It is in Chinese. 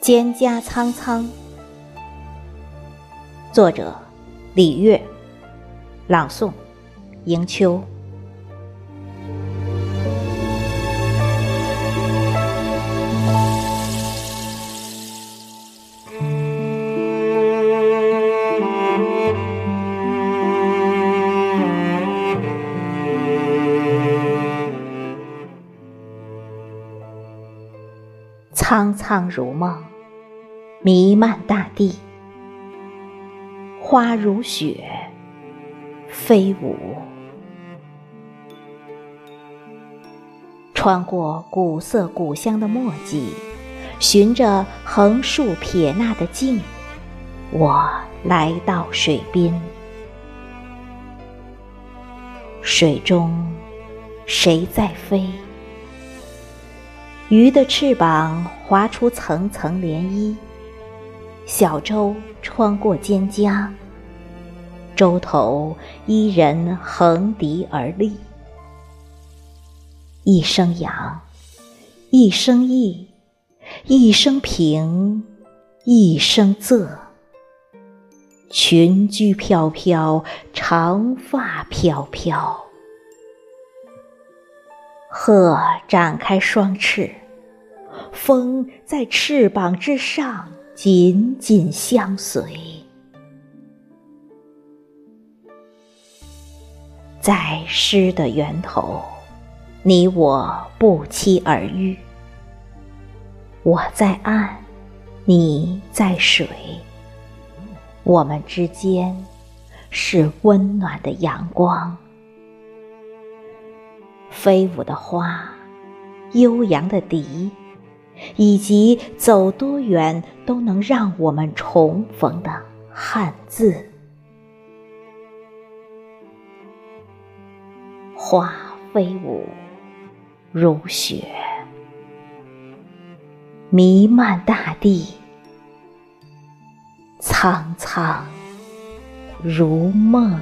蒹葭苍苍，作者李悦，朗诵迎秋。苍苍如梦，弥漫大地，花如雪，飞舞。穿过古色古香的墨迹，循着横竖撇捺的径，我来到水边。水中，谁在飞？鱼的翅膀划出层层涟漪，小舟穿过蒹葭，舟头伊人横笛而立。一声扬，一声抑，一声平，一声仄。裙裾飘飘，长发飘飘。鹤展开双翅，风在翅膀之上紧紧相随。在诗的源头，你我不期而遇。我在岸，你在水，我们之间是温暖的阳光。飞舞的花，悠扬的笛，以及走多远都能让我们重逢的汉字。花飞舞如雪，弥漫大地，苍苍如梦。